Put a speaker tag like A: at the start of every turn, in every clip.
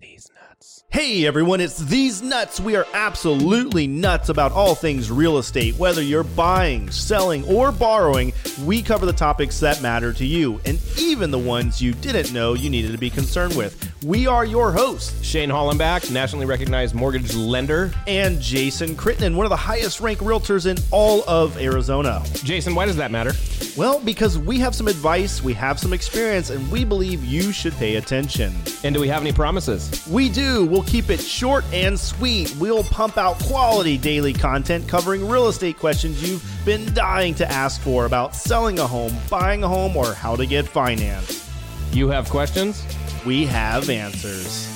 A: the these nuts.
B: Hey everyone, it's These Nuts. We are absolutely nuts about all things real estate. Whether you're buying, selling, or borrowing, we cover the topics that matter to you, and even the ones you didn't know you needed to be concerned with. We are your hosts,
A: Shane Hollenbach, nationally recognized mortgage lender.
B: and Jason Crittenden, one of the highest ranked realtors in all of Arizona.
A: Jason, why does that matter?
B: Well, because we have some advice, we have some experience, and we believe you should pay attention.
A: And do we have any promises?
B: We do. We'll keep it short and sweet. We'll pump out quality daily content covering real estate questions you've been dying to ask for about selling a home, buying a home, or how to get financed.
A: You have questions?
B: We have answers.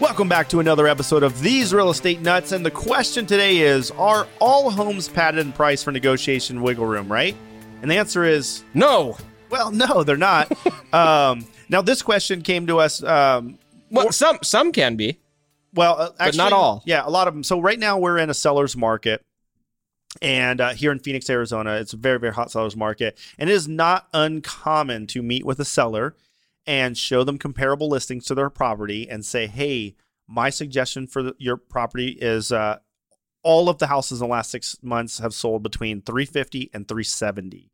B: Welcome back to another episode of These Real Estate Nuts. And the question today is Are all homes padded in price for negotiation wiggle room, right? And the answer is
A: No.
B: Well, no, they're not. um, now, this question came to us um,
A: Well, some some can be.
B: Well, uh, actually,
A: not all.
B: Yeah, a lot of them. So right now we're in a seller's market, and uh, here in Phoenix, Arizona, it's a very very hot seller's market, and it is not uncommon to meet with a seller and show them comparable listings to their property and say, "Hey, my suggestion for the, your property is." Uh, all of the houses in the last six months have sold between 350 and 370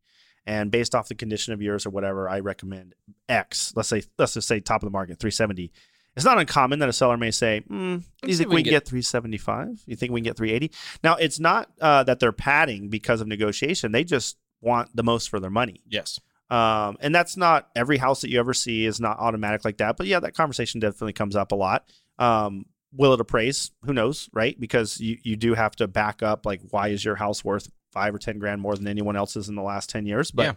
B: and based off the condition of yours or whatever i recommend x let's say let's just say top of the market 370 it's not uncommon that a seller may say, mm, "You think
A: we can
B: can get 375? You think we can get 380?" Now, it's not uh, that they're padding because of negotiation; they just want the most for their money.
A: Yes.
B: Um, and that's not every house that you ever see is not automatic like that. But yeah, that conversation definitely comes up a lot. Um, will it appraise? Who knows, right? Because you you do have to back up like why is your house worth five or ten grand more than anyone else's in the last ten years? But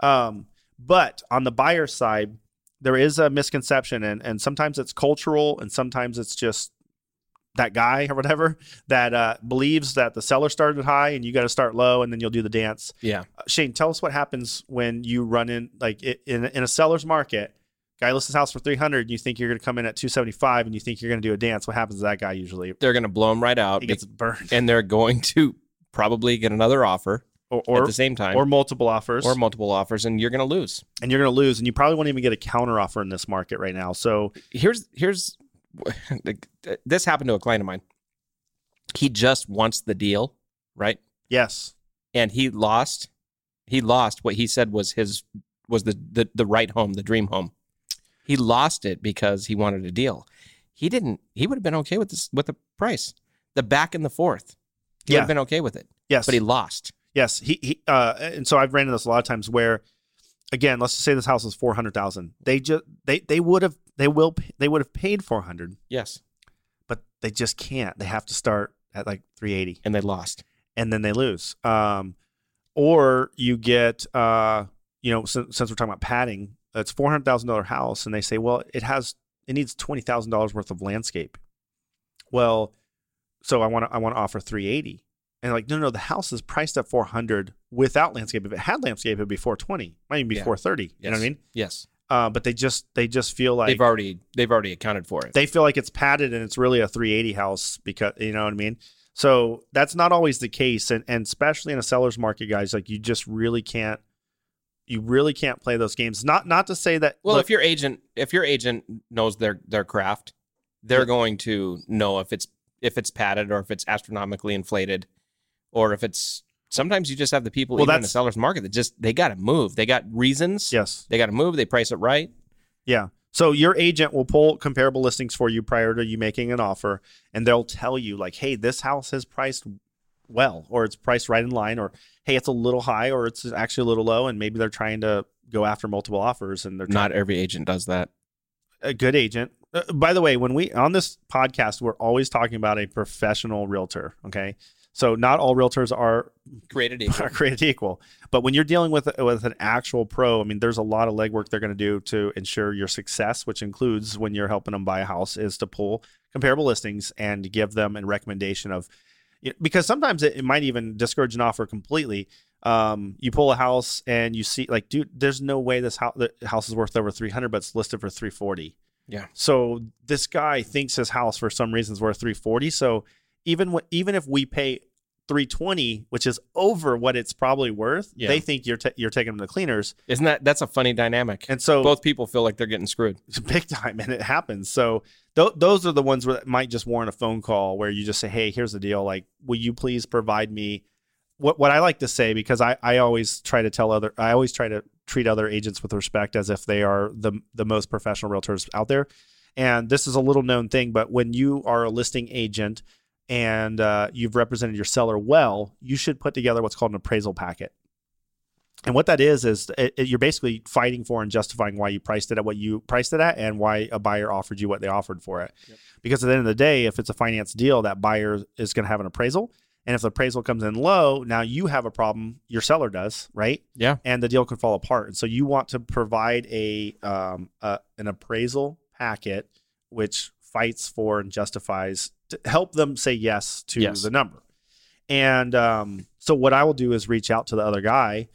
B: um, but on the buyer side, there is a misconception, and and sometimes it's cultural, and sometimes it's just that guy or whatever that uh, believes that the seller started high and you got to start low, and then you'll do the dance.
A: Yeah.
B: Uh, Shane, tell us what happens when you run in like in in a seller's market. Guy lists his house for three hundred. You think you're going to come in at two seventy five, and you think you're going to do a dance. What happens to that guy usually?
A: They're going to blow him right out
B: He gets burned,
A: and they're going to probably get another offer
B: or
A: at the same time
B: or multiple offers,
A: or multiple offers and you're going to lose.
B: and you're going to lose, and you probably won't even get a counter offer in this market right now. So
A: Here's here's this happened to a client of mine. He just wants the deal, right?
B: yes,
A: and he lost he lost what he said was his was the, the the right home the dream home he lost it because he wanted a deal he didn't he would have been okay with this with the price the back and the forth he would
B: Yeah.
A: have been okay with it
B: yes,
A: but he lost
B: Yes, he, he uh, and so I've ran into this a lot of times where, again, let's just say this house is four hundred thousand. They just they they would have they will they would have paid four hundred,
A: yes
B: but they just can't. They have to start at like three eighty,
A: and they lost
B: and then they lose. Um, or you get uh, you know, since, since we're talking about padding, it's four hundred thousand dollar house, and they say, well, it has it needs twenty thousand dollars worth of landscape. Well, so I want to I want to offer three eighty. And like, no, no, the house is priced at 400 without landscape. If it had landscape, it'd be 420, might even be
A: Yeah.
B: 430. You know what I mean?
A: yes
B: Uh, but they just, they just feel like
A: they've already they've already accounted for it
B: they feel like it's padded and it's really a 380 house because, you know what I mean? So that's not always the case. And, and especially in a seller's market, guys, like you just really can't, you really can't play those games. Not, not to say that,
A: well
B: look,
A: if your agent if your agent knows their their craft they're
B: Yeah.
A: going to know if it's if it's padded or if it's astronomically inflated or if it's sometimes you just have the people
B: Well,
A: even in the seller's market that just they got to move they got reasons
B: yes.
A: they got to move they price it right
B: Yeah. So your agent will pull comparable listings for you prior to you making an offer, and they'll tell you like, "Hey, this house is priced well, or it's priced right in line, or hey, it's a little high, or it's actually a little low," and maybe they're trying to go after multiple offers, and they're
A: not every agent does that
B: a good agent. Uh, by the way, when we on this podcast, we're always talking about a professional realtor. Okay, so not all realtors are
A: created
B: are created equal. But when you're dealing with with an actual pro, I mean, there's a lot of legwork they're going to do to ensure your success, which includes when you're helping them buy a house, is to pull comparable listings and give them a recommendation of because sometimes it, it might even discourage an offer completely. Um, you pull a house and you see like, dude, there's no way this house the house is worth over 300, but it's listed for 340.
A: Yeah.
B: So this guy thinks his house for some reason is worth 340. So even wh- even if we pay 320, which is over what it's probably worth,
A: Yeah.
B: they think you're ta you're taking them to cleaners,
A: Isn't that that's a funny dynamic?
B: and so
A: Both people feel like they're getting screwed.
B: it's big time, and it happens. So th- those are the ones that might just warrant a phone call where you just say, "Hey, here's the deal. Like, will you please provide me what what I like to say because I I always try to tell other I always try to treat other agents with respect as if they are the the most professional realtors out there. And this is a little known thing, but when you are a listing agent and uh, you've represented your seller well, you should put together what's called an appraisal packet. And what that is is it, it- you're basically fighting for and justifying why you priced it at what you priced it at, and why a buyer offered you what they offered for it.
A: Yep.
B: Because at the end of the day, if it's a finance deal, that buyer is going to have an appraisal, and if the appraisal comes in low, now you have a problem. Your seller does, right?
A: Yeah.
B: And the deal could fall apart. And so you want to provide a, um, a an appraisal packet which fights for and justifies to help them say yes to
A: Yes.
B: the number. And um, so what I will do is reach out to the other guy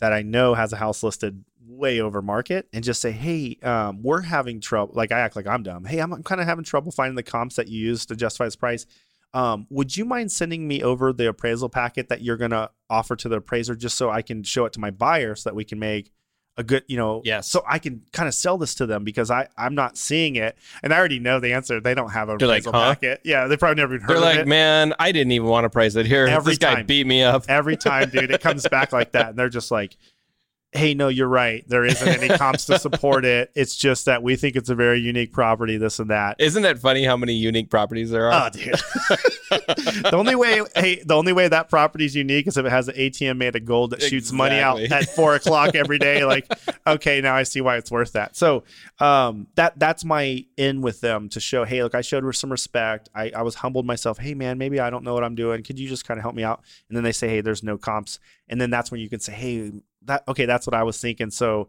B: that I know has a house listed way over market and just say, hey, um, we're having trouble. Like I act like I'm dumb. Hey, I'm, I'm kind of having trouble finding the comps that you use to justify this price. Um, would you mind sending me over the appraisal packet that you're going to offer to the appraiser just so I can show it to my buyer so that we can make a good, you know,
A: Yes.
B: so I can kind of sell this to them because I I'm not seeing it and I already know the answer. They don't have a
A: They're like,
B: appraisal
A: huh?
B: packet. Yeah, they probably never even heard
A: They're
B: of
A: like,
B: it.
A: man, I didn't even want to price it here.
B: Every
A: this guy beat me up.
B: Every time, dude, it comes back like that, and they're just like, "Hey, no, you're right. There isn't any comps to support it. It's just that we think it's a very unique property. This and that."
A: Isn't it funny how many unique properties there are?
B: Oh, dude. the only way, hey, the only way that property is unique is if it has an ATM made of gold that shoots money out at four o'clock every day. Like, okay, now I see why it's worth that. So, um, that that's my in with them to show, hey, look, I showed her some respect. I, I was humbled myself. Hey, man, maybe I don't know what I'm doing. Could you just kind of help me out? And then they say, hey, there's no comps, and then that's when you can say, hey, that okay, that's what I was thinking. So,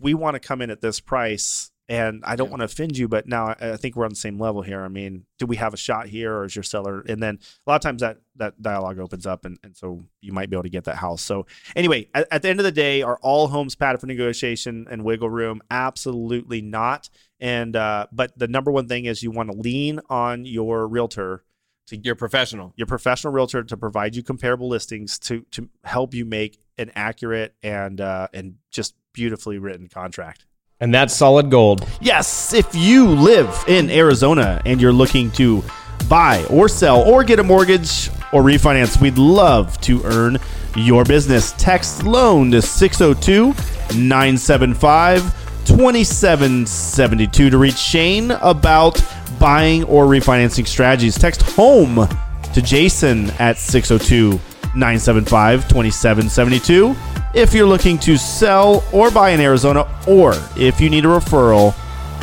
B: we want to come in at this price and I don't
A: Yeah.
B: want to offend you, but now I, I think we're on the same level here. I mean, do we have a shot here or is your seller? And then a lot of times that, that dialogue opens up and, and so you might be able to get that house. So anyway, at, at the end of the day, are all homes padded for negotiation and wiggle room? Absolutely not. And, uh, but the number one thing is you want to lean on your realtor
A: to your professional.
B: your professional realtor to provide you comparable listings to to help you make an accurate and uh, and just beautifully written contract.
A: And that's solid gold.
B: Yes, if you live in Arizona and you're looking to buy or sell or get a mortgage or refinance, we'd love to earn your business. Text loan to 602 975 2772 to reach Shane about buying or refinancing strategies. Text home to Jason at 602 975 2772 if you're looking to sell or buy in Arizona, or if you need a referral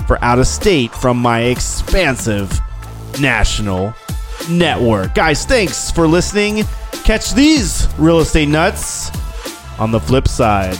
B: for out of state from my expansive national network. Guys, thanks for listening. Catch these real estate nuts on the flip side.